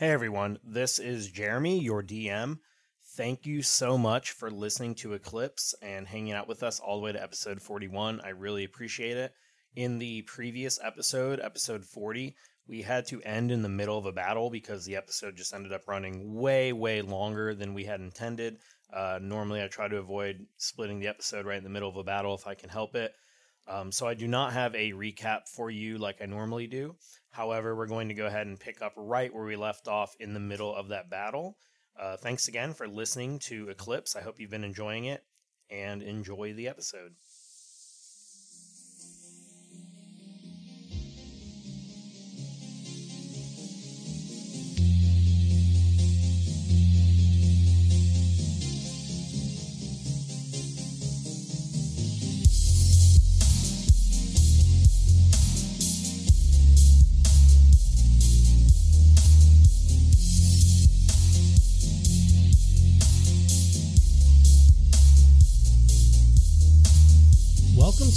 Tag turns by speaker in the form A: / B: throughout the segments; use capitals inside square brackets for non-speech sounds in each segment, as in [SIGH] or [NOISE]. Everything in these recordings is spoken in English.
A: Hey everyone, this is Jeremy, your DM. Thank you so much for listening to Eclipse and hanging out with us all the way to episode 41. I really appreciate it. In the previous episode, episode 40, we had to end in the middle of a battle because the episode just ended up running way, way longer than we had intended. Uh, normally, I try to avoid splitting the episode right in the middle of a battle if I can help it. Um, so I do not have a recap for you like I normally do. However, we're going to go ahead and pick up right where we left off in the middle of that battle. Uh, thanks again for listening to Eclipse. I hope you've been enjoying it and enjoy the episode.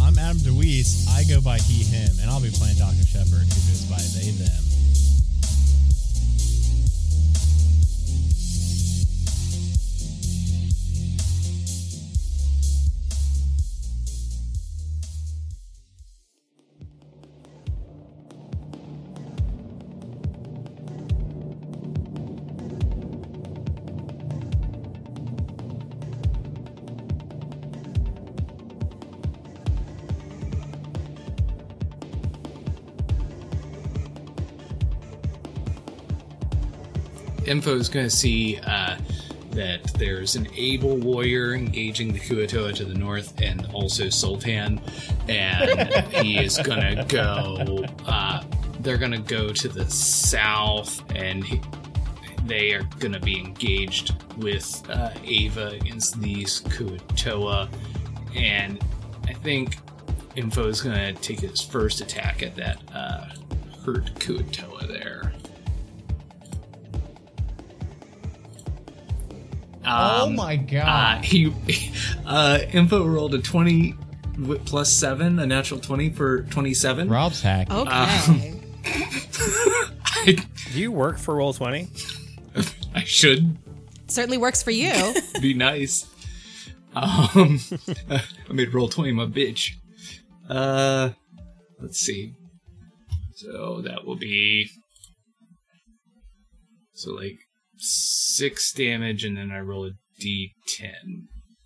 B: I'm Adam DeWeese. I go by he, him, and I'll be playing Dr. Shepard, who goes by they, them.
C: Info is going to see uh, that there's an able warrior engaging the Kuatoa to the north and also Sultan, and he is going to go. Uh, they're going to go to the south, and he, they are going to be engaged with uh, Ava against these Kuatoa, and I think Info is going to take his first attack at that uh, hurt Kuatoa there.
B: Oh
C: Um,
B: my
C: Uh,
B: god.
C: he [LAUGHS] uh, info rolled a twenty plus seven, a natural twenty for twenty-seven.
B: Rob's hack.
D: Okay.
C: Um, [LAUGHS] I,
A: Do you work for Roll20? [LAUGHS]
C: I should
D: Certainly works for you.
C: be nice. Um, I made roll twenty my bitch. Uh, let's see. So that will be so like six damage, and then I roll a d10.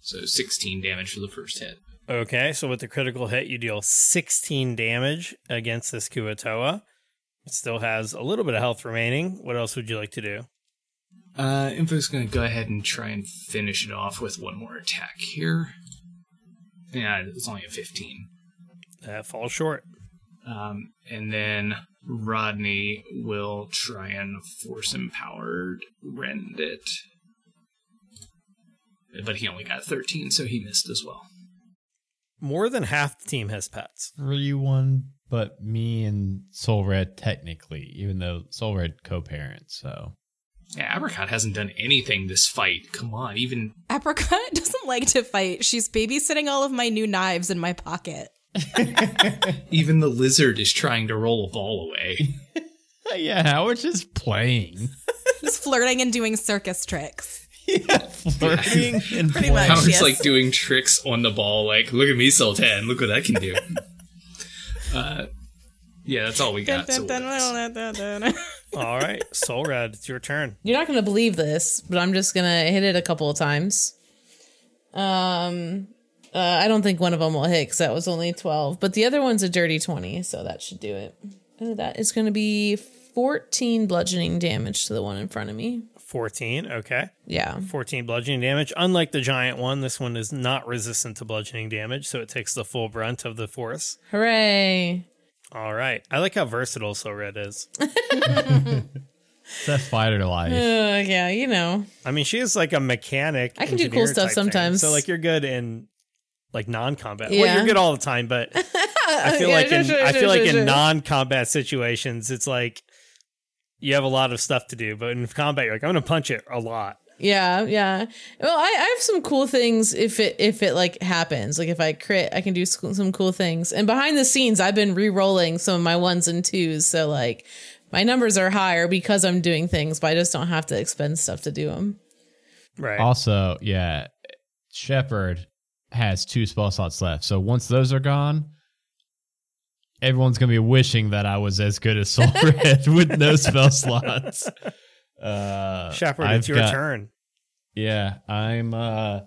C: So sixteen damage for the first hit.
A: Okay, so with the critical hit, you deal 16 damage against this Kuatoa. It still has a little bit of health remaining. What else would you like to do?
C: Uh, Info's gonna go ahead and try and finish it off with one more attack here. Yeah, it's only a 15.
A: That falls short.
C: Um, and then Rodney will try and force empowered rend it. But he only got 13, so he missed as well.
A: More than half the team has pets.
B: Really one, but me and Soul Red technically, even though Soul Red co-parents, so.
C: Yeah, Apricot hasn't done anything this fight. Come on, even
D: Apricot [LAUGHS] doesn't like to fight. She's babysitting all of my new knives in my pocket. [LAUGHS]
C: even the lizard is trying to roll a ball away. [LAUGHS]
B: yeah, Howard's just playing. [LAUGHS]
D: Just flirting and doing circus tricks.
B: yeah, flirting and
D: Pretty much.
C: Howard's
D: yes.
C: like doing tricks on the ball, like, look at me, Sultan, look what I can do. uh, yeah, that's all we got. So
A: All right, Soul Red, it's your turn.
E: You're not going to believe this, but I'm just going to hit it a couple of times. Um, uh, I don't think one of them will hit because that was only 12, but the other one's a dirty 20, so that should do it. Uh, that is going to be 14 bludgeoning damage to the one in front of me.
A: 14, okay.
E: Yeah.
A: 14 bludgeoning damage. Unlike the giant one, this one is not resistant to bludgeoning damage, so it takes the full brunt of the force.
E: Hooray.
A: All right. I like how versatile Soul Red is. [LAUGHS]
B: It's that fighter life.
E: Uh, yeah, you know.
A: I mean, she is like a mechanic.
E: I can do cool stuff
A: type thing.
E: sometimes.
A: So like you're good in like non-combat. Well, you're good all the time, but [LAUGHS] I feel
E: Yeah,
A: like
E: sure,
A: in
E: sure,
A: I
E: sure,
A: feel like
E: sure,
A: in non-combat situations, it's like you have a lot of stuff to do, but in combat, you're like, I'm gonna punch it a lot.
E: Yeah, yeah. Well, I, I have some cool things if it if it like happens. Like if I crit, I can do s- some cool things. And behind the scenes, I've been re-rolling some of my ones and twos, so like my numbers are higher because I'm doing things, but I just don't have to expend stuff to do them.
A: Right.
B: Also, yeah, Shepard has two spell slots left. So once those are gone, everyone's gonna be wishing that I was as good as [LAUGHS] Soul Red with no spell slots. Uh,
A: Shepard,
B: I've
A: it's your
B: got-
A: turn.
B: Yeah, I'm. uh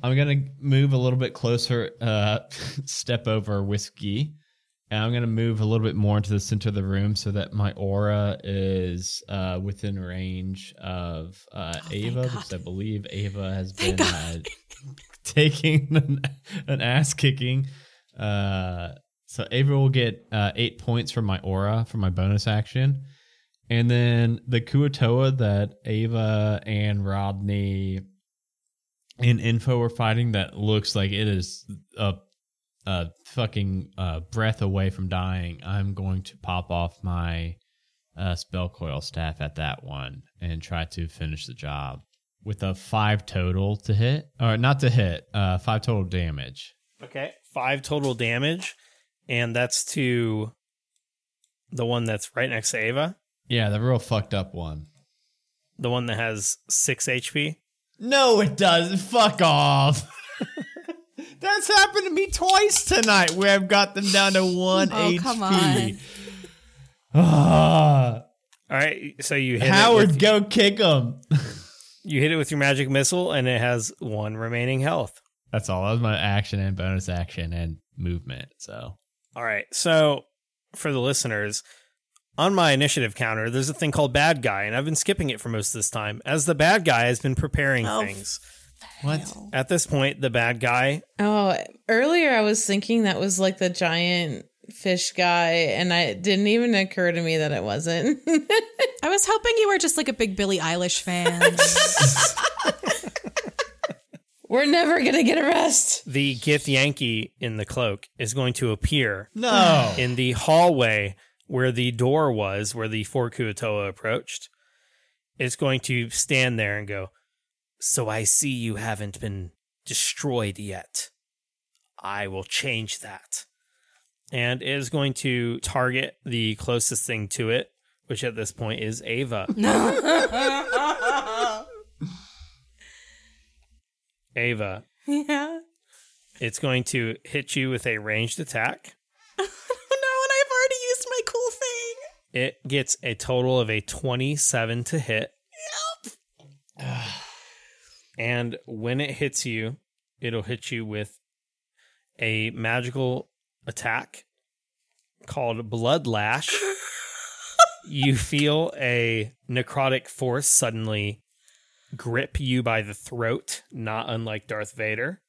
B: I'm gonna move a little bit closer. Uh, [LAUGHS] step over whiskey, and I'm gonna move a little bit more into the center of the room so that my aura is uh, within range of uh, Ava, because I believe Ava has been uh, [LAUGHS] taking [LAUGHS] an, an ass kicking. Uh, so Ava will get uh, eight points from my aura for my bonus action. And then the Kuatoa that Ava and Rodney in info are fighting that looks like it is a, a fucking uh, breath away from dying. I'm going to pop off my uh, spell coil staff at that one and try to finish the job with a five total to hit, or not to hit, uh, five total damage.
A: Okay. Five total damage, and that's to the one that's right next to Ava,
B: Yeah, the real fucked up one.
A: the one that has six HP.
B: No, it doesn't. Fuck off. [LAUGHS] That's happened to me twice tonight where I've got them down to one
F: Oh,
B: HP.
F: Oh, come on.
B: Ah,
A: All right. So you hit
B: Howard,
A: with,
B: go kick him. [LAUGHS]
A: you hit it with your magic missile, and it has one remaining health.
B: That's all. That was my action and bonus action and movement. So
A: All right. So for the listeners, on my initiative counter, there's a thing called bad guy, and I've been skipping it for most of this time, as the bad guy has been preparing
F: Oh,
A: things.
B: What?
A: At this point, the bad guy
E: Oh, earlier I was thinking that was like the giant fish guy, and I it didn't even occur to me that it wasn't. [LAUGHS]
F: I was hoping you were just like a big Billie Eilish fan. [LAUGHS]
E: We're never gonna get a rest.
A: the Githyanki in the cloak is going to appear
B: No.
A: in the hallway where the door was, where the four Kuatoa approached. It's going to stand there and go, So I see you haven't been destroyed yet. I will change that. And it is going to target the closest thing to it, which at this point is Ava. [LAUGHS] Ava,
F: yeah.
A: it's going to hit you with a ranged attack. [LAUGHS]
F: No, and I've already used my cool thing.
A: It gets a total of a 27 to hit. [SIGHS] and when it hits you, it'll hit you with a magical attack called Blood Lash. [LAUGHS] you feel a necrotic force suddenly grip you by the throat, not unlike Darth Vader.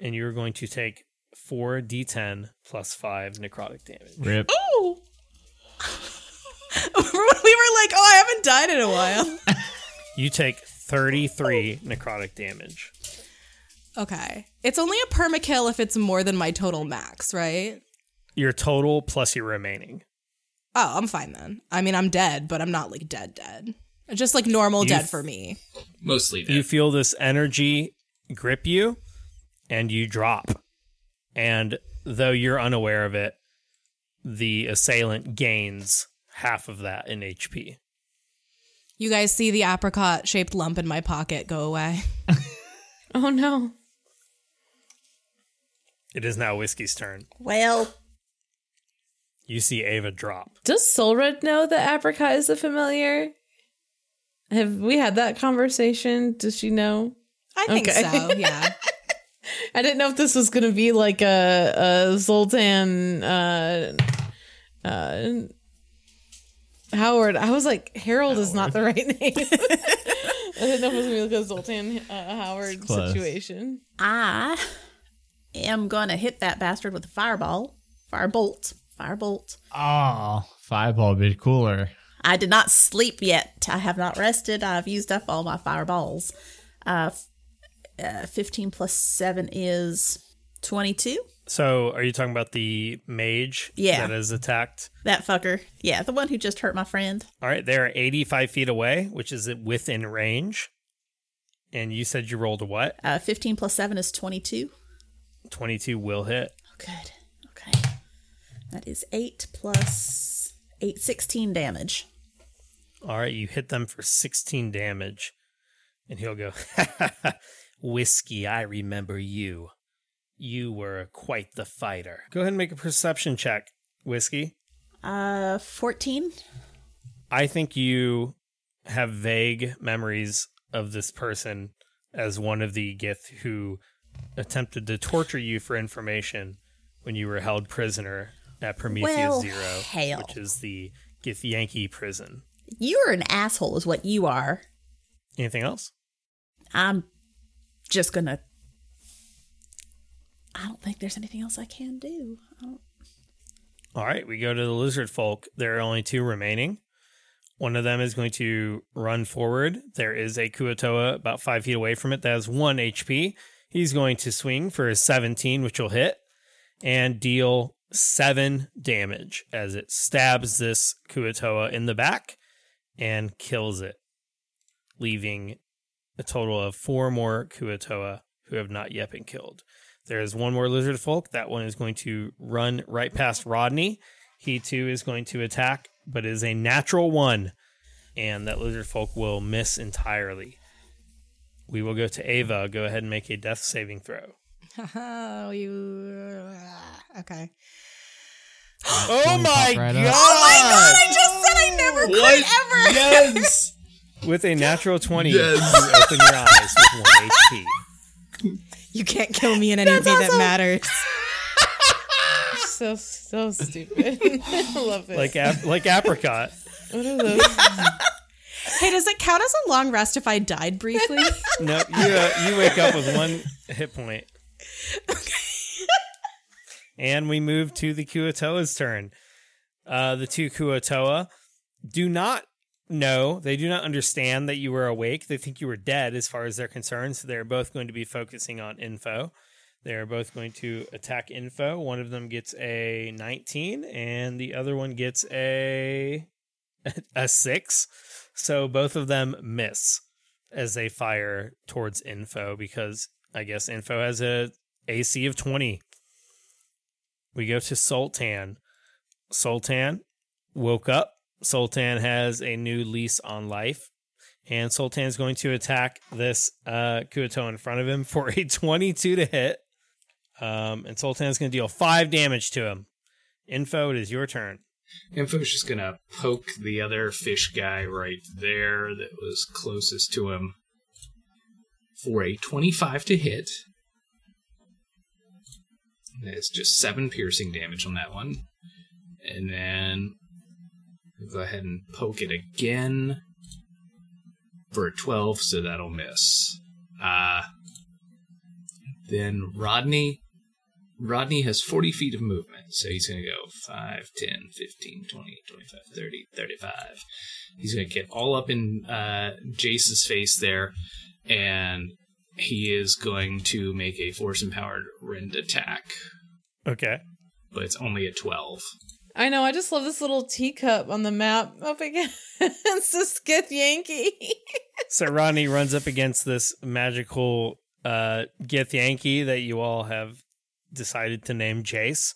A: And you're going to take 4d10 plus 5 necrotic damage.
B: Rip. [LAUGHS]
F: we were like, oh, I haven't died in a while.
A: You take 33 necrotic damage.
F: okay. It's only a permakill if it's more than my total max, right?
A: Your total plus your remaining.
F: Oh, I'm fine then. I mean, I'm dead, but I'm not like dead dead. Just like normal
A: You
F: dead
A: f-
F: for me.
C: Mostly dead.
A: You feel this energy grip you and you drop. And though you're unaware of it, the assailant gains half of that in HP.
F: You guys see the apricot shaped lump in my pocket go away. [LAUGHS]
E: Oh no.
A: It is now Whiskey's turn.
F: Well,
A: You see Ava drop.
E: Does Solred know that apricot is a familiar? Have we had that conversation? Does she know?
F: I think
E: Okay.
F: so. [LAUGHS] Yeah.
E: I didn't know if this was gonna be like a, a Zoltan uh uh Howard. I was like, Harold is not the right name. [LAUGHS] I didn't know if it was gonna be like a Zoltan uh, Howard situation.
G: I am gonna hit that bastard with a fireball, firebolt, firebolt.
B: Oh, fireball would be cooler.
G: I did not sleep yet. I have not rested. I've used up all my fireballs. Uh, f- uh 15 plus 7 is 22.
A: So, are you talking about the mage
G: Yeah.
A: that is attacked?
G: That fucker. Yeah, the one who just hurt my friend.
A: All right, they're 85 feet away, which is within range. And you said you rolled a what?
G: Uh, 15 plus 7 is 22.
A: 22 will hit.
G: Oh, good. Okay. That is 8 plus 8, 16 damage.
A: All right, you hit them for 16 damage. And he'll go, [LAUGHS] Whiskey, I remember you. You were quite the fighter. Go ahead and make a perception check, Whiskey.
G: Uh, 14.
A: I think you have vague memories of this person as one of the Gith who attempted to torture you for information when you were held prisoner at Prometheus
G: Well,
A: Zero,
G: hell.
A: which is the Githyanki prison.
G: You're an asshole, is what you are.
A: Anything else?
G: I'm just gonna. I don't think there's anything else I can do. I
A: All right, we go to the lizard folk. There are only two remaining. One of them is going to run forward. There is a Kuatoa about five feet away from it that has one HP. He's going to swing for a 17, which will hit, and deal seven damage as it stabs this Kuatoa in the back and kills it, leaving a total of four more Kuatoa who have not yet been killed. There is one more lizard folk. That one is going to run right past Rodney. He too is going to attack, but is a natural one, and that lizard folk will miss entirely. We will go to Ava. Go ahead and make a death saving throw. [LAUGHS]
F: Uh, [GASPS] oh, you. Okay.
A: Oh my
B: right
A: god!
B: up.
F: I just said I never
C: What?
F: quit ever.
C: Yes. [LAUGHS]
A: With a natural 20,
C: Yes.
A: you open your eyes with one HP.
F: You can't kill me in [LAUGHS] any anything that matters. [LAUGHS]
E: So so stupid. [LAUGHS] I love it.
A: Like ap- like apricot.
E: what are those?
F: Hey, does it count as a long rest if I died briefly?
A: No, you uh, you wake up with one hit point. Okay. and we move to the Kuatoa's turn. Uh, the two Kuatoa do not know, they do not understand that you were awake. They think you were dead as far as they're concerned. So they're both going to be focusing on info. They are both going to attack info. One of them gets a 19 and the other one gets a [LAUGHS] a 6. So both of them miss as they fire towards info because I guess info has a AC of 20. We go to Sultan. Sultan woke up. Sultan has a new lease on life. And Sultan is going to attack this uh, Kuato in front of him for a [LAUGHS] 22 to hit. Um, and Sultan is going to deal five damage to him. Info, it is your turn.
C: Info's just gonna poke the other fish guy right there that was closest to him for a 25 to hit. It's just seven piercing damage on that one. And then go ahead and poke it again for a 12, so that'll miss. Uh, then Rodney Rodney has 40 feet of movement, so he's going to go 5, 10, 15, 20, 25, 30, 35. He's going to get all up in uh, Jace's face there, and he is going to make a force empowered rend attack,
A: Okay.
C: but it's only a 12.
E: I know. I just love this little teacup on the map up [LAUGHS] against the Skith Yankee. [LAUGHS]
A: So Rodney runs up against this magical uh Githyanki that you all have decided to name Jace.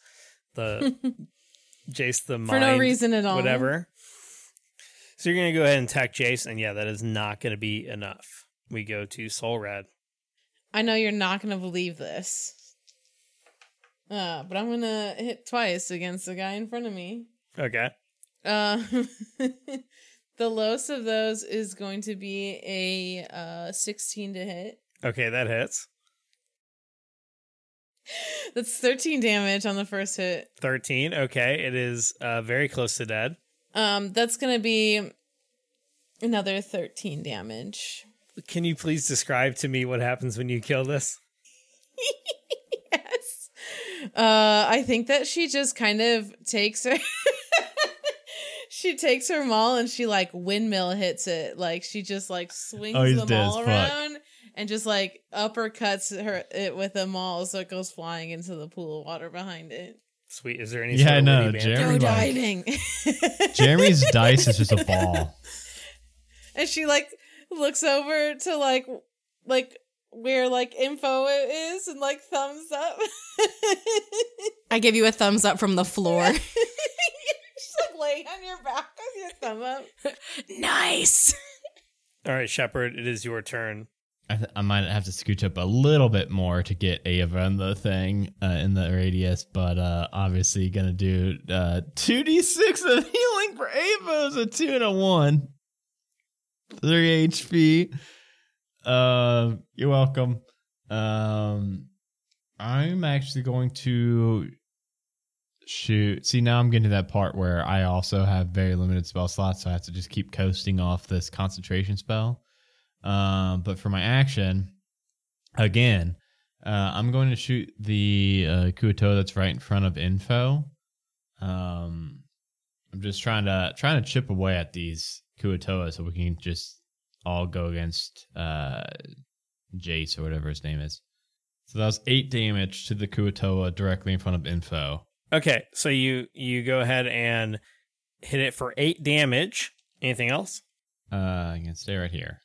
A: The [LAUGHS] Jace the mind,
E: For no reason at all.
A: Whatever. So you're gonna go ahead and attack Jace, and yeah, that is not gonna be enough. We go to Soul Rad.
E: I know you're not going to believe this. Uh, but I'm to hit twice against the guy in front of me.
A: Okay.
E: Uh, [LAUGHS] the lowest of those is going to be a uh, 16 to hit.
A: Okay, that hits.
E: That's 13 damage on the first hit.
A: 13. Okay, it is uh very close to dead.
E: Um, that's going to be another 13 damage.
A: Can you please describe to me what happens when you kill this? [LAUGHS]
E: yes. Uh, I think that she just kind of takes her. [LAUGHS] she takes her maul and she like windmill hits it. Like she just like swings
B: Oh,
E: the
B: dead as
E: maul around and just like uppercuts her it with a maul so it goes flying into the pool of water behind it.
A: Sweet. Is there any?
B: Yeah,
A: no.
B: I
A: of
B: know,
A: witty banter?
B: Jeremy,
E: Go
B: like-
E: diving. [LAUGHS]
B: Jeremy's dice is just a ball.
E: and she like looks over to like like where like info is and like thumbs up. [LAUGHS]
F: I give you a thumbs up from the floor. [LAUGHS]
E: She's like laying on your back with your thumb up. [LAUGHS]
F: nice.
A: All right, Shepard. It is your turn.
B: I, th- I might have to scooch up a little bit more to get Ava in the thing uh, in the radius, but uh, obviously gonna do uh, two d six of healing for Ava is a two and a one, three HP. Uh, you're welcome. Um, I'm actually going to shoot. See, now I'm getting to that part where I also have very limited spell slots, so I have to just keep coasting off this concentration spell. Um, but for my action, again, uh, I'm going to shoot the uh, Kuato that's right in front of info. Um, I'm just trying to trying to chip away at these Kuatoa so we can just all go against uh, Jace or whatever his name is. So that was eight damage to the Kuatoa directly in front of info.
A: Okay, so you you go ahead and hit it for eight damage. Anything else?
B: Uh, I can stay right here.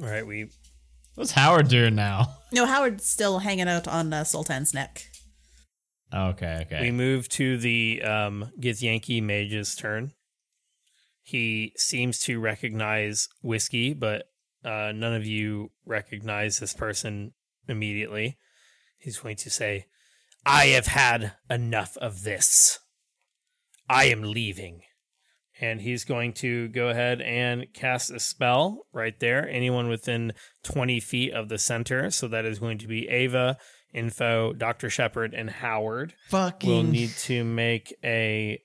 A: All right, we
B: What's Howard doing now? [LAUGHS]
G: No, Howard's still hanging out on uh, Sultan's neck.
B: Okay, okay.
A: we move to the um, Githyanki mage's turn. He seems to recognize whiskey, but uh, none of you recognize this person immediately. He's going to say, "I have had enough of this. I am leaving." And he's going to go ahead and cast a spell right there. Anyone within 20 feet of the center. So that is going to be Ava, Info, Dr. Shepard, and Howard
B: Fucking
A: will need to make a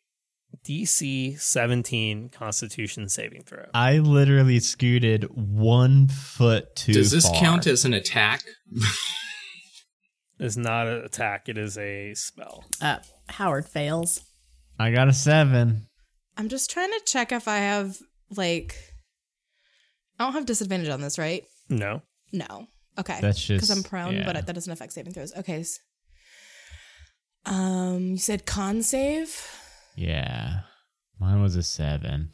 A: DC 17 Constitution saving throw.
B: I literally scooted one foot too
C: Does this
B: far.
C: count as an attack? [LAUGHS]
A: It's not an attack; it is a spell.
G: Uh, Howard fails.
B: I got a seven.
F: I'm just trying to check if I have like I don't have disadvantage on this, right?
A: No,
F: No. Okay.
B: That's just because
F: I'm prone,
B: yeah.
F: but that doesn't affect saving throws. Okay. Um, you said con save.
B: Yeah, mine was a seven.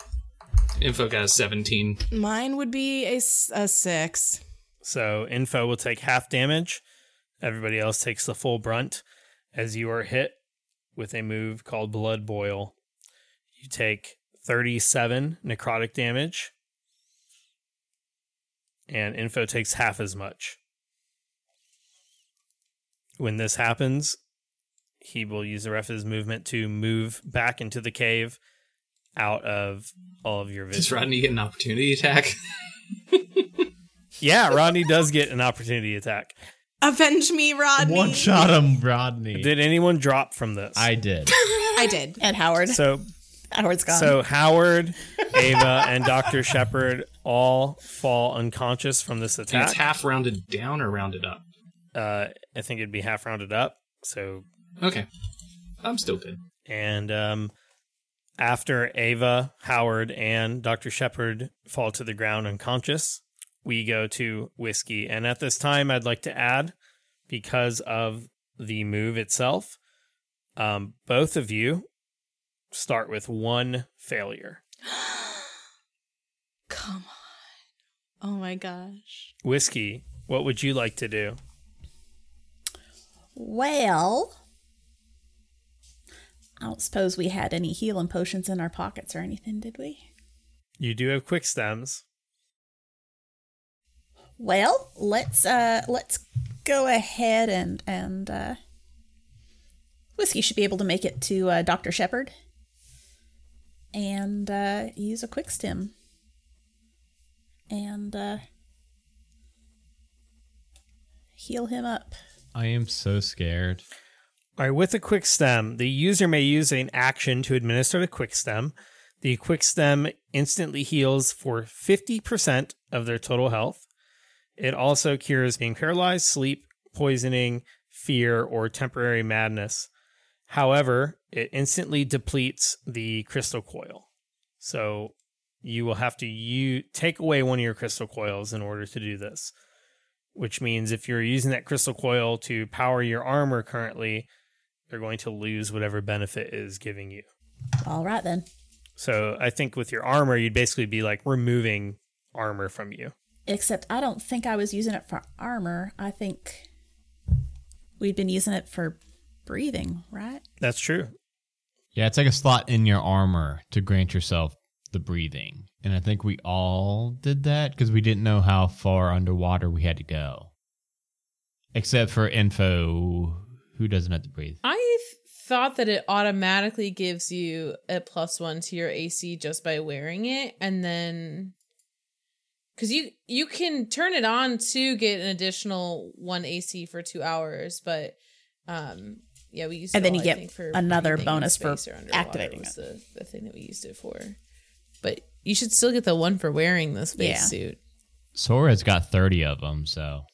C: Info got a 17.
F: Mine would be a, a six.
A: so Info will take half damage. Everybody else takes the full brunt as you are hit with a move called Blood Boil. You take 37 necrotic damage, and Info takes half as much. When this happens, he will use the rest of his movement to move back into the cave out of all of your vision. Does.
C: Rodney get an opportunity attack?
A: Yeah, Rodney does get an opportunity attack.
F: Avenge me, Rodney.
B: One shot him, Rodney.
A: Did anyone drop from this?
B: I did.
F: I did.
G: And Howard.
A: So
G: Howard's gone.
A: so Howard, Ava, and Dr. Shepard all fall unconscious from this
C: And it's
A: attack.
C: half rounded down or rounded up?
A: Uh, I think it'd be half rounded up. So
C: Okay. I'm still good.
A: and um, after Ava, Howard, and Dr. Shepard fall to the ground unconscious, we go to whiskey. And at this time, I'd like to add, because of the move itself, um, both of you start with one failure. [GASPS]
F: Come on. Oh my gosh.
A: Whiskey, what would you like to do?
G: well, I don't suppose we had any healing potions in our pockets or anything, did we?
A: You do have quick stims.
G: Well, let's uh let's go ahead and and uh Whiskey should be able to make it to uh, Dr. Shepard and uh use a quick stim. And uh heal him up.
B: I am so scared.
A: All right, with a quick stim, the user may use an action to administer the quick stim. The quick stim instantly heals for 50% of their total health. It also cures being paralyzed, sleep, poisoning, fear, or temporary madness. However, it instantly depletes the crystal coil. So you will have to take away one of your crystal coils in order to do this. Which means if you're using that crystal coil to power your armor currently, you're going to lose whatever benefit is giving you.
G: All right then.
A: So I think with your armor, you'd basically be like removing armor from you.
G: Except I don't think I was using it for armor. I think we'd been using it for breathing, right?
A: That's true.
B: Yeah, it's like a slot in your armor to grant yourself the breathing. And I think we all did that because we didn't know how far underwater we had to go. Except for info, who doesn't have to breathe?
E: I thought that it automatically gives you a plus one to your AC just by wearing it, and then because you you can turn it on to get an additional one AC for two hours, but um yeah, we used
G: And
E: it
G: then
E: all,
G: you
E: I
G: get
E: think, for
G: another bonus for
E: space or underwater
G: activating
E: was The, the thing that we used it for, but you should still get the one for wearing the
G: Yeah.
E: spacesuit.
B: Sora's got 30 of them, so.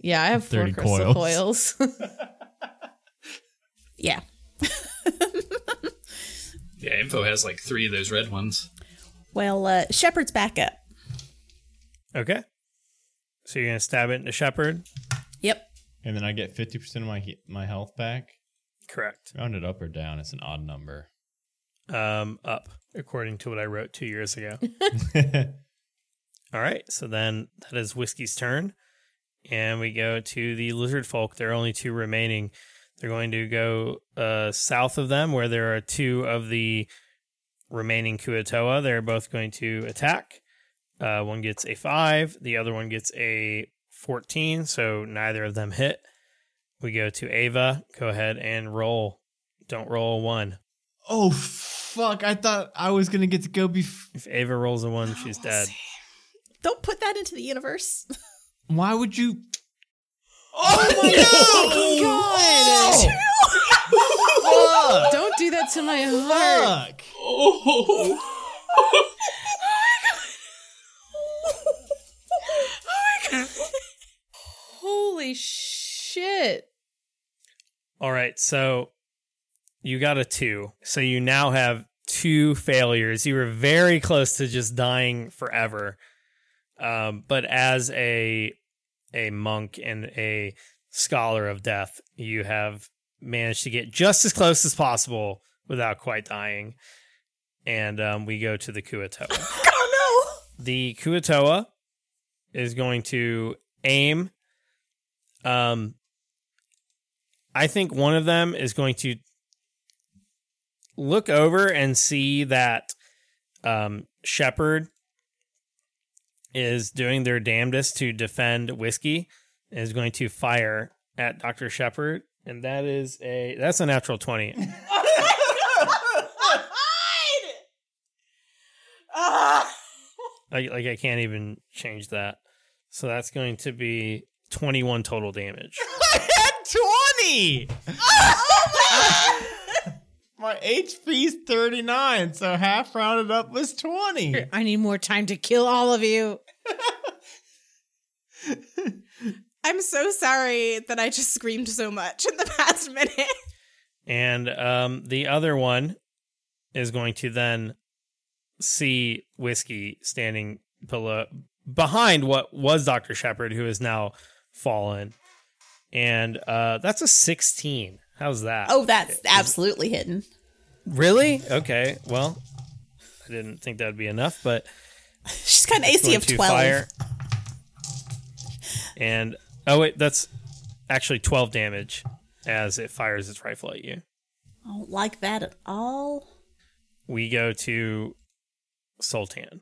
E: Yeah, I have four
B: 30
E: crystal
B: coils.
E: coils. [LAUGHS]
G: Yeah. [LAUGHS]
C: Yeah, Info has like three of those red ones.
G: Well, uh, Shepard's back up.
A: Okay. So you're gonna stab it into Shepard?
G: Yep.
B: And then I get 50% of my he- my health back.
A: Correct.
B: Rounded up or down, it's an odd number.
A: Um, up, according to what I wrote two years ago. [LAUGHS] All right, so then that is Whiskey's turn. And we go to the lizard folk. There are only two remaining. They're going to go uh, south of them, where there are two of the remaining Kuatoa. They're both going to attack. Uh, one gets a five, the other one gets a 14, so neither of them hit. We go to Ava. Go ahead and roll. Don't roll a one.
B: oh, fuck. I thought I was going to get to go before.
A: If Ava rolls a one, she's dead.
G: Don't put that into the universe. [LAUGHS]
B: Why would you?
G: Oh my [LAUGHS] god! Oh, oh.
E: Don't do that to my heart.
B: Fuck.
E: Oh [LAUGHS] oh [LAUGHS] Holy shit.
A: All right, so you got a two. So you now have two failures. You were very close to just dying forever. Um, but as a a monk and a scholar of death, you have managed to get just as close as possible without quite dying. And um, we go to the Kuatoa. [LAUGHS]
G: oh no!
A: the Kuatoa is going to aim. Um, I think one of them is going to look over and see that um, Shepard is doing their damnedest to defend whiskey. Is going to fire at Doctor Shepard, and that is a that's a natural twenty. [LAUGHS] [LAUGHS] Like, like I can't even change that. So that's going to be 21 total damage. [LAUGHS]
B: I had 20! My HP's 39, so half rounded up was 20.
E: I need more time to kill all of you. [LAUGHS]
F: I'm so sorry that I just screamed so much in the [LAUGHS] past minute.
A: And um, the other one is going to then see Whiskey standing below, behind what was Dr. Shepard, who is now fallen. And uh, that's a 16. How's that?
G: Oh, that's absolutely hidden.
A: Really? Okay. Well, I didn't think that would be enough, but [LAUGHS]
G: She's got an AC of 12.
A: fire. And oh wait, that's actually 12 damage as it fires its rifle at you.
G: I don't like that at all.
A: We go to Sultan.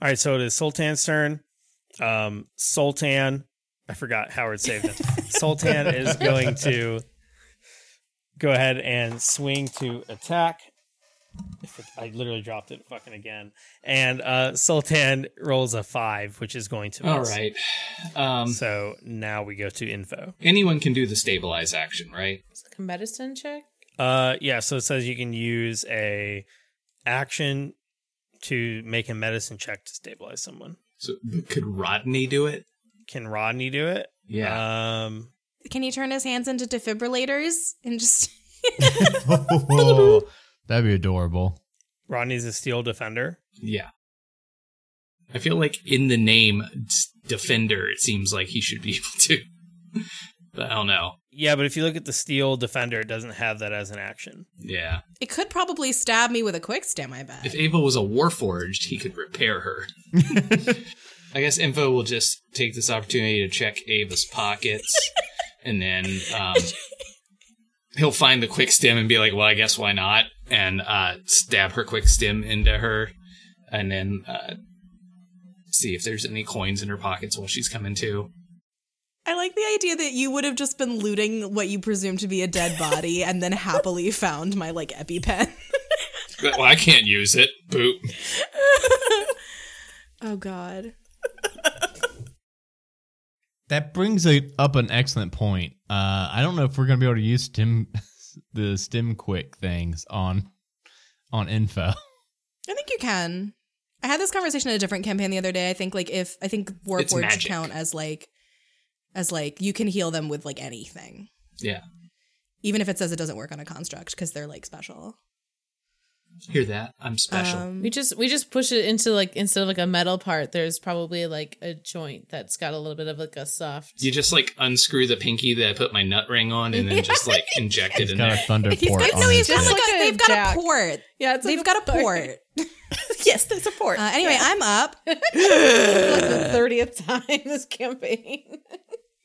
A: All right, so it is Sultan's turn. Um, Sultan, I forgot Howard saved him. [LAUGHS] Sultan is going to go ahead and swing to attack. If it, I literally dropped it fucking again. And uh, Sultan rolls a five, which is going to miss.
C: All right. Um,
A: So now we go to info.
C: anyone can do the stabilize action, right?
E: It's like a medicine check.
A: Uh, yeah. So it says you can use a action to make a medicine check to stabilize someone.
C: So could Rodney do it?
A: Can Rodney do it?
C: Yeah.
A: Um,
F: Can he turn his hands into defibrillators and just
B: Oh, [LAUGHS] that'd be adorable.
A: Rodney's a steel defender.
C: Yeah. I feel like in the name Defender, it seems like he should be [LAUGHS] able to. but I don't know.
A: Yeah, but if you look at the steel defender, it doesn't have that as an action.
C: Yeah.
F: It could probably stab me with a quick stim, I bet.
C: If Ava was a warforged, he could repair her. [LAUGHS] I guess Info will just take this opportunity to check Ava's pockets, and then um, he'll find the quick stim and be like, "Well, I guess why not?" and uh, stab her quick stim into her, and then uh, see if there's any coins in her pockets while she's coming to.
F: I like the idea that you would have just been looting what you presume to be a dead body [LAUGHS] and then happily found my like EpiPen.
C: Well, I can't use it. Boop. [LAUGHS]
F: oh god.
B: That brings a, up an excellent point. Uh, I don't know if we're gonna be able to use stim [LAUGHS] the stim quick things on on info.
F: I think you can. I had this conversation in a different campaign the other day. I think like if I think
C: It's
F: Warforged count as like as like you can heal them with like anything.
C: Yeah.
F: Even if it says it doesn't work on a construct because they're like special.
C: Hear that? I'm special.
F: Um,
E: We just we just push it into like instead of like a metal part, there's probably like a joint that's got a little bit of like a soft.
C: you just like unscrew the pinky that I put my nut ring on, and then just like [LAUGHS] inject it
B: It's
C: in
B: got a
C: there.
B: thunder
F: He's
B: port
F: got,
B: on
F: no, he's
B: his
F: got like a, they've got
E: jack.
F: a port.
E: Yeah, it's like
F: They've
E: a
F: got a
E: port.
F: port. [LAUGHS]
G: yes, there's a port.
F: Uh, anyway, I'm up. [LAUGHS]
E: like the thirtieth time this campaign.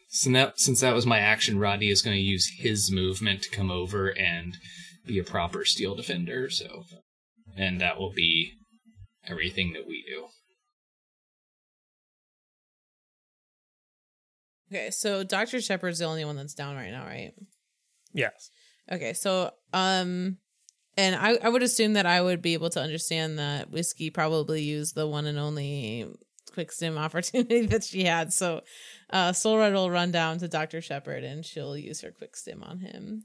C: So now, since that was my action, Roddy is going to use his movement to come over and be a proper steel defender. So, and that will be everything that we do.
E: Okay, so Doctor Shepard's the only one that's down right now, right?
A: Yes.
E: Okay, so um and I, I would assume that I would be able to understand that whiskey probably used the one and only quick stim [LAUGHS] opportunity that she had. So uh Soul Red will run down to Dr. Shepard and she'll use her quick stim on him.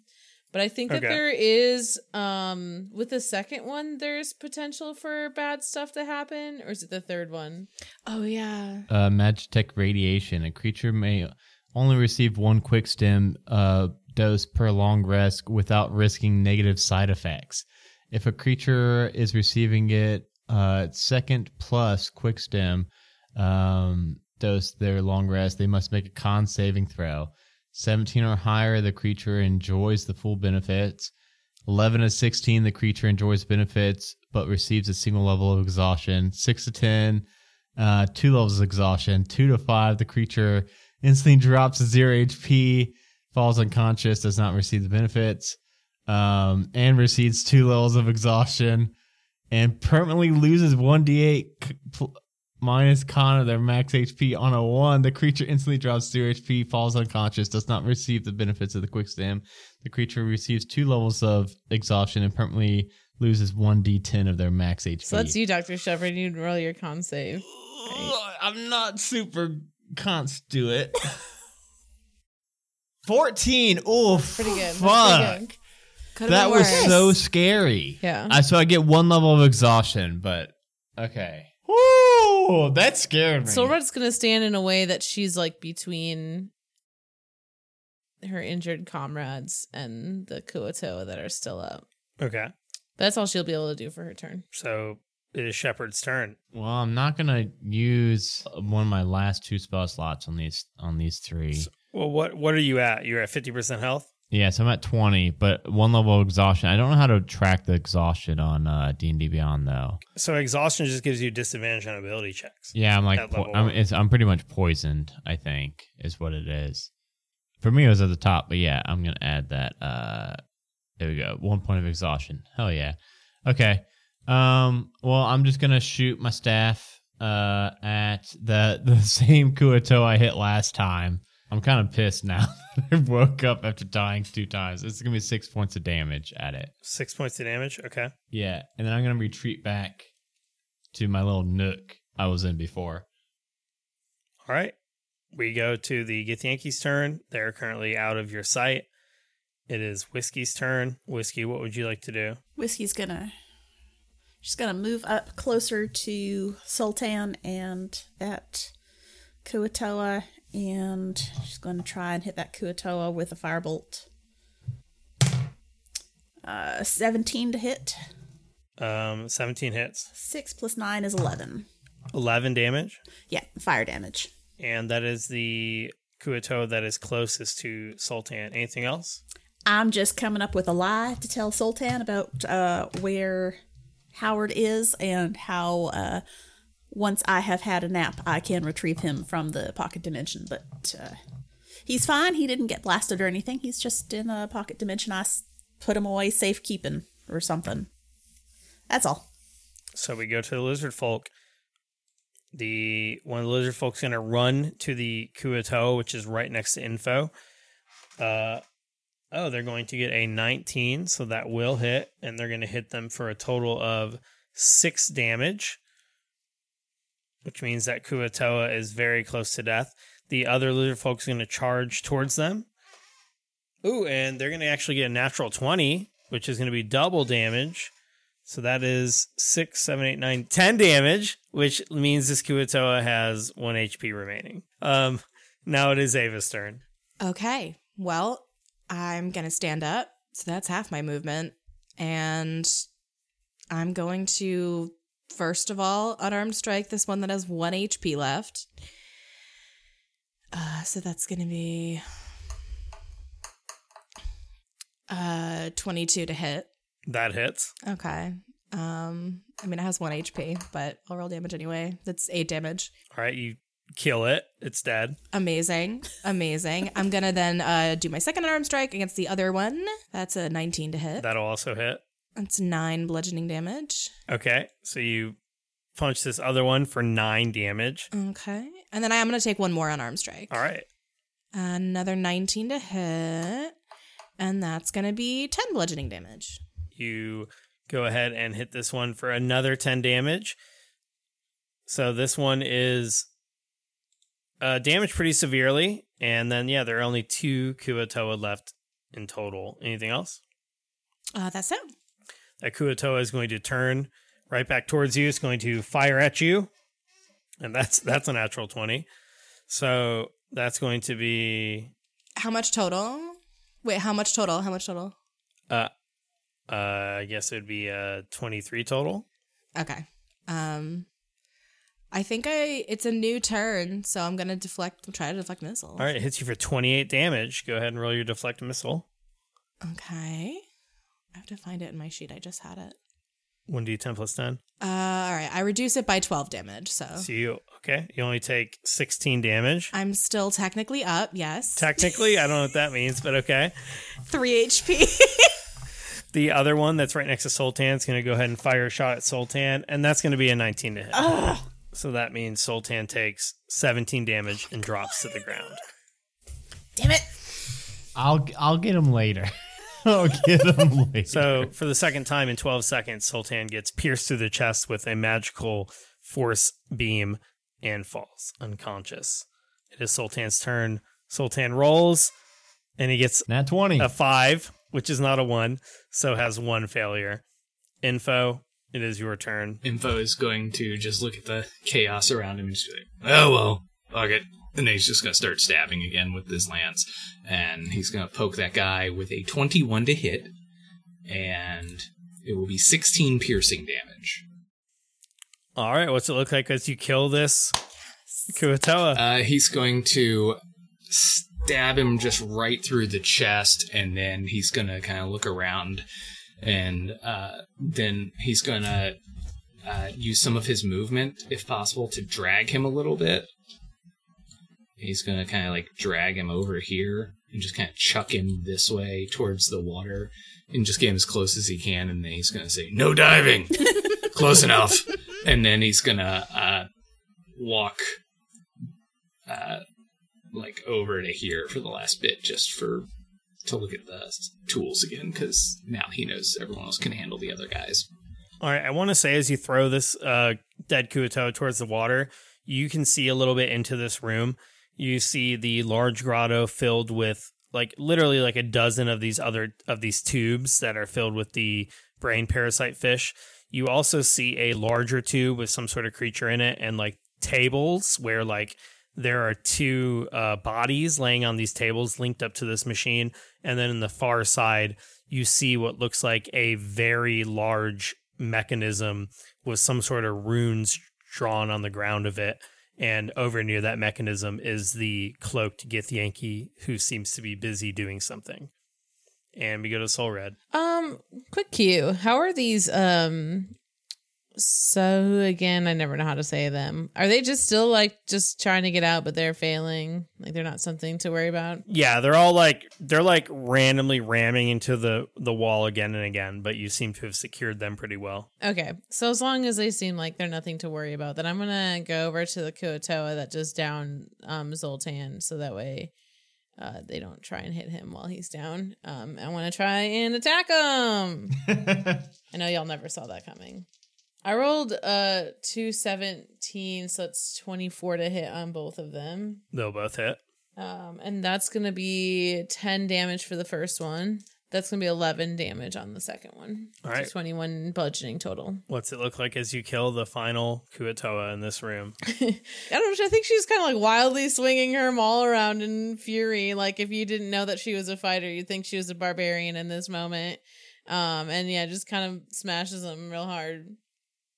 E: But I think that there is um with the second one there's potential for bad stuff to happen, or is it the third one?
F: Oh yeah.
B: uh, Magitech radiation. A creature may only receive one quick stim uh, dose per long rest without risking negative side effects. If a creature is receiving it uh, second plus quick stim um, dose their long rest, they must make a con saving throw. 17 or higher, the creature enjoys the full benefits. 11 to 16, the creature enjoys benefits but receives a single level of exhaustion. 6 to 10, uh, two levels of exhaustion. Two to five, the creature instantly drops to zero HP, falls unconscious, does not receive the benefits, um, and receives two levels of exhaustion, and permanently loses one d8 c- pl- minus con of their max HP on a one. The creature instantly drops zero HP, falls unconscious, does not receive the benefits of the quick stim. The creature receives two levels of exhaustion and permanently loses one d10 of their max HP.
E: So that's you, Dr. Shepard. You roll your con save.
B: Ugh, I'm not super cons do it. [LAUGHS] 14. Oof.
E: Pretty good.
B: Fuck.
E: pretty good.
B: That was
F: worse.
B: so scary.
E: Yeah.
B: I, so I get one level of exhaustion, but okay. Woo! That scared me.
E: Soul Red's gonna stand in a way that she's like between her injured comrades and the Kuoto that are still up.
A: Okay.
E: That's all she'll be able to do for her turn.
A: So it is Shepard's turn.
B: well, I'm not gonna use one of my last two spell slots on these on these three.
A: Well, what what are you at? You're at fifty percent health.
B: Yeah, so I'm at 20, but one level of exhaustion. I don't know how to track the exhaustion on uh, D&D Beyond though.
A: So exhaustion just gives you disadvantage on ability checks.
B: Yeah, I'm like po- I'm it's, I'm pretty much poisoned. I think is what it is. For me, it was at the top, but yeah, I'm gonna add that. Uh, there we go. One point of exhaustion. Hell yeah. Okay. Um. Well, I'm just gonna shoot my staff uh at the [LAUGHS] the same Kuato I hit last time. I'm kind of pissed now. [LAUGHS] I woke up after dying two times. It's gonna be six points of damage at it.
A: Six points of damage. Okay.
B: Yeah, and then I'm gonna retreat back to my little nook I was in before.
A: All right. We go to the Githyanki's turn. They're currently out of your sight. It is Whiskey's turn. Whiskey, what would you like to do?
G: Whiskey's gonna she's gonna move up closer to Sultan and that Kuatoa, and she's gonna try and hit that Kuatoa with a firebolt. Uh, 17 to hit.
A: Um, 17 hits,
G: 6 plus 9 is 11.
A: 11 damage,
G: Yeah, fire damage.
A: and that is the Kuato that is closest to Sultan. Anything else?
G: I'm just coming up with a lie to tell Sultan about uh, where Howard is and how uh, once I have had a nap, I can retrieve him from the pocket dimension. But uh, he's fine. He didn't get blasted or anything. He's just in a pocket dimension. I put him away safekeeping or something. That's all.
A: So we go to the lizard folk. The one of the lizard folk's gonna run to the Kuo-toa, which is right next to info. Uh oh, they're going to get a 19, so that will hit, and they're gonna hit them for a total of six damage. Which means that Kuo-toa is very close to death. The other lizard folk's are gonna charge towards them. Ooh, and they're gonna actually get a natural 20, which is gonna be double damage. So that is six, seven, eight, nine, ten damage, which means this Kuo-toa has one HP remaining. Um, now it is Ava's turn.
F: Okay. Well, I'm going to stand up. So that's half my movement. And I'm going to, first of all, unarmed strike this one that has one HP left. Uh, so that's going to be uh 22 to hit.
A: That hits.
F: Okay. Um, I mean, it has one HP, but I'll roll damage anyway. That's eight damage.
A: All right, you kill it. It's dead.
F: Amazing. Amazing. I'm gonna then uh do my second unarmed strike against the other one. That's a 19 to hit.
A: That'll also hit.
F: That's nine bludgeoning damage.
A: Okay, so you punch this other one for nine damage.
F: Okay. And then I am gonna take one more unarmed strike.
A: All right.
F: Another 19 to hit. And that's gonna be 10 bludgeoning damage.
A: You go ahead and hit this one for another 10 damage. So this one is uh, damaged pretty severely. And then, yeah, there are only two Kuo-toa left in total. Anything else?
F: Uh, that's it.
A: That Kuo-toa is going to turn right back towards you. It's going to fire at you. And that's that's a natural 20. So that's going to be
F: How much total? Wait, how much total? How much total?
A: uh uh I guess it would be uh 23 total.
F: Okay. Um I think I it's a new turn, so I'm gonna deflect try to deflect missile.
A: All right, it hits you for 28 damage. Go ahead and roll your deflect missile.
F: Okay. I have to find it in my sheet. I just had it.
A: 1d10 plus 10.
F: Uh all right. I reduce it by 12 damage, so
A: So you, okay, you only take 16 damage.
F: I'm still technically up, yes.
A: Technically, I don't know what that [LAUGHS] means, but okay.
F: 3 HP. [LAUGHS]
A: The other one that's right next to Sultan is going to go ahead and fire a shot at Sultan, and that's going to be a 19 to hit. So that means Sultan takes 17 damage and drops to the ground.
G: Damn it.
B: I'll I'll get him later. [LAUGHS] I'll get him [LAUGHS] later.
A: So for the second time in 12 seconds, Sultan gets pierced through the chest with a magical force beam and falls unconscious. It is Sultan's turn. Sultan rolls, and he gets
B: Nat twenty.
A: a five, which is not a one, so has one failure. Info, it is your turn.
C: Info is going to just look at the chaos around him and just be like, oh, well, fuck it. And he's just going to start stabbing again with this lance. And he's going to poke that guy with a 21 to hit. And it will be 16 piercing damage.
A: All right, what's it look like as you kill this Kuo-toa?
C: Uh, he's going to stab him just right through the chest, and then he's going to kind of look around, and uh, then he's going to uh, use some of his movement, if possible, to drag him a little bit. He's going to kind of like drag him over here and just kind of chuck him this way towards the water and just get him as close as he can. And then he's going to say, No diving! [LAUGHS] close enough. And then he's going to uh, walk uh, like over to here for the last bit just for to look at the tools again because now he knows everyone else can handle the other guys.
A: All right, I want to say as you throw this uh, dead Kuo-toa towards the water, you can see a little bit into this room. You see the large grotto filled with like literally like a dozen of these other of these tubes that are filled with the brain parasite fish. You also see a larger tube with some sort of creature in it and like tables where like there are two uh, bodies laying on these tables linked up to this machine. And then in the far side, you see what looks like a very large mechanism with some sort of runes drawn on the ground of it. And over near that mechanism is the cloaked Githyanki who seems to be busy doing something. And we go to Soul Red.
E: Um, quick cue. How are these um so again, I never know how to say them. Are they just still like just trying to get out but they're failing? Like they're not something to worry about?
A: Yeah, they're all like they're like randomly ramming into the the wall again and again, but you seem to have secured them pretty well.
E: Okay. So as long as they seem like they're nothing to worry about, then I'm gonna go over to the Kuo-toa that just down um Zoltan so that way uh, they don't try and hit him while he's down. Um, I want to try and attack him. [LAUGHS] I know y'all never saw that coming. I rolled uh two seventeen, so it's twenty four to hit on both of them.
A: They'll both hit.
E: Um, and that's gonna be ten damage for the first one. That's gonna be eleven damage on the second one.
A: All right.
E: twenty one bludgeoning total.
A: What's it look like as you kill the final Kuo-toa in this room? [LAUGHS]
E: I don't know. I think she's kind of like wildly swinging her maul around in fury. Like if you didn't know that she was a fighter, you'd think she was a barbarian in this moment. Um, and yeah, just kind of smashes them real hard,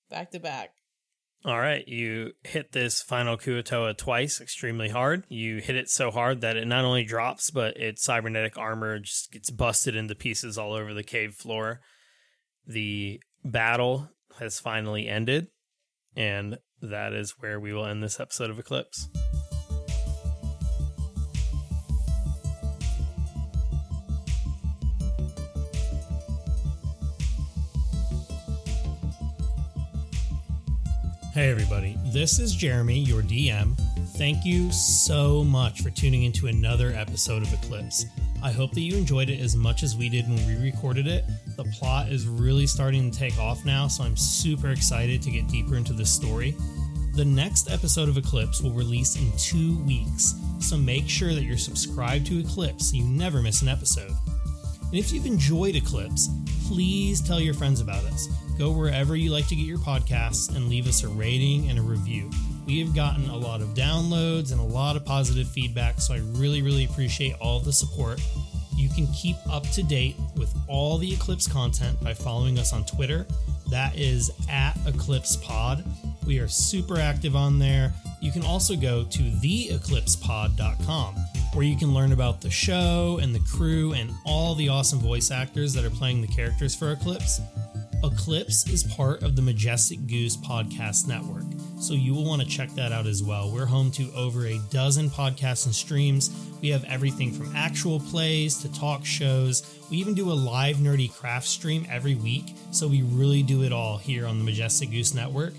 E: back to back.
A: All right, you hit this final Kuo-toa twice extremely hard. You hit it so hard that it not only drops, but its cybernetic armor just gets busted into pieces all over the cave floor. The battle has finally ended, and that is where we will end this episode of Eclipse. Hey, everybody. This is Jeremy, your DM. Thank you so much for tuning into another episode of Eclipse. I hope that you enjoyed it as much as we did when we recorded it. The plot is really starting to take off now, so I'm super excited to get deeper into this story. The next episode of Eclipse will release in two weeks, so make sure that you're subscribed to Eclipse so you never miss an episode. And if you've enjoyed Eclipse, please tell your friends about us. Go wherever you like to get your podcasts and leave us a rating and a review. We have gotten a lot of downloads and a lot of positive feedback, so I really, really appreciate all the support. You can keep up to date with all the Eclipse content by following us on Twitter. That is at Eclipse Pod. We are super active on there. You can also go to theeclipsepod.com where you can learn about the show and the crew and all the awesome voice actors that are playing the characters for Eclipse. Eclipse is part of the Majestic Goose podcast network, so you will want to check that out as well. We're home to over a dozen podcasts and streams. We have everything from actual plays to talk shows. We even do a live nerdy craft stream every week, so we really do it all here on the Majestic Goose network.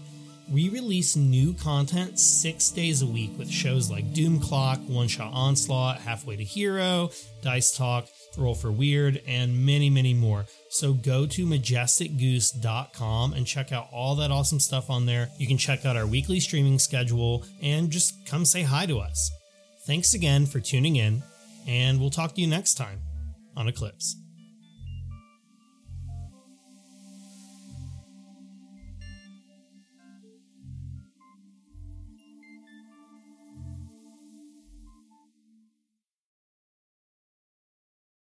A: We release new content six days a week with shows like Doom Clock, One Shot Onslaught, Halfway to Hero, Dice Talk, Roll for Weird, and many, many more. So go to majesticgoose.com and check out all that awesome stuff on there. You can check out our weekly streaming schedule and just come say hi to us. Thanks again for tuning in, and we'll talk to you next time on Eclipse.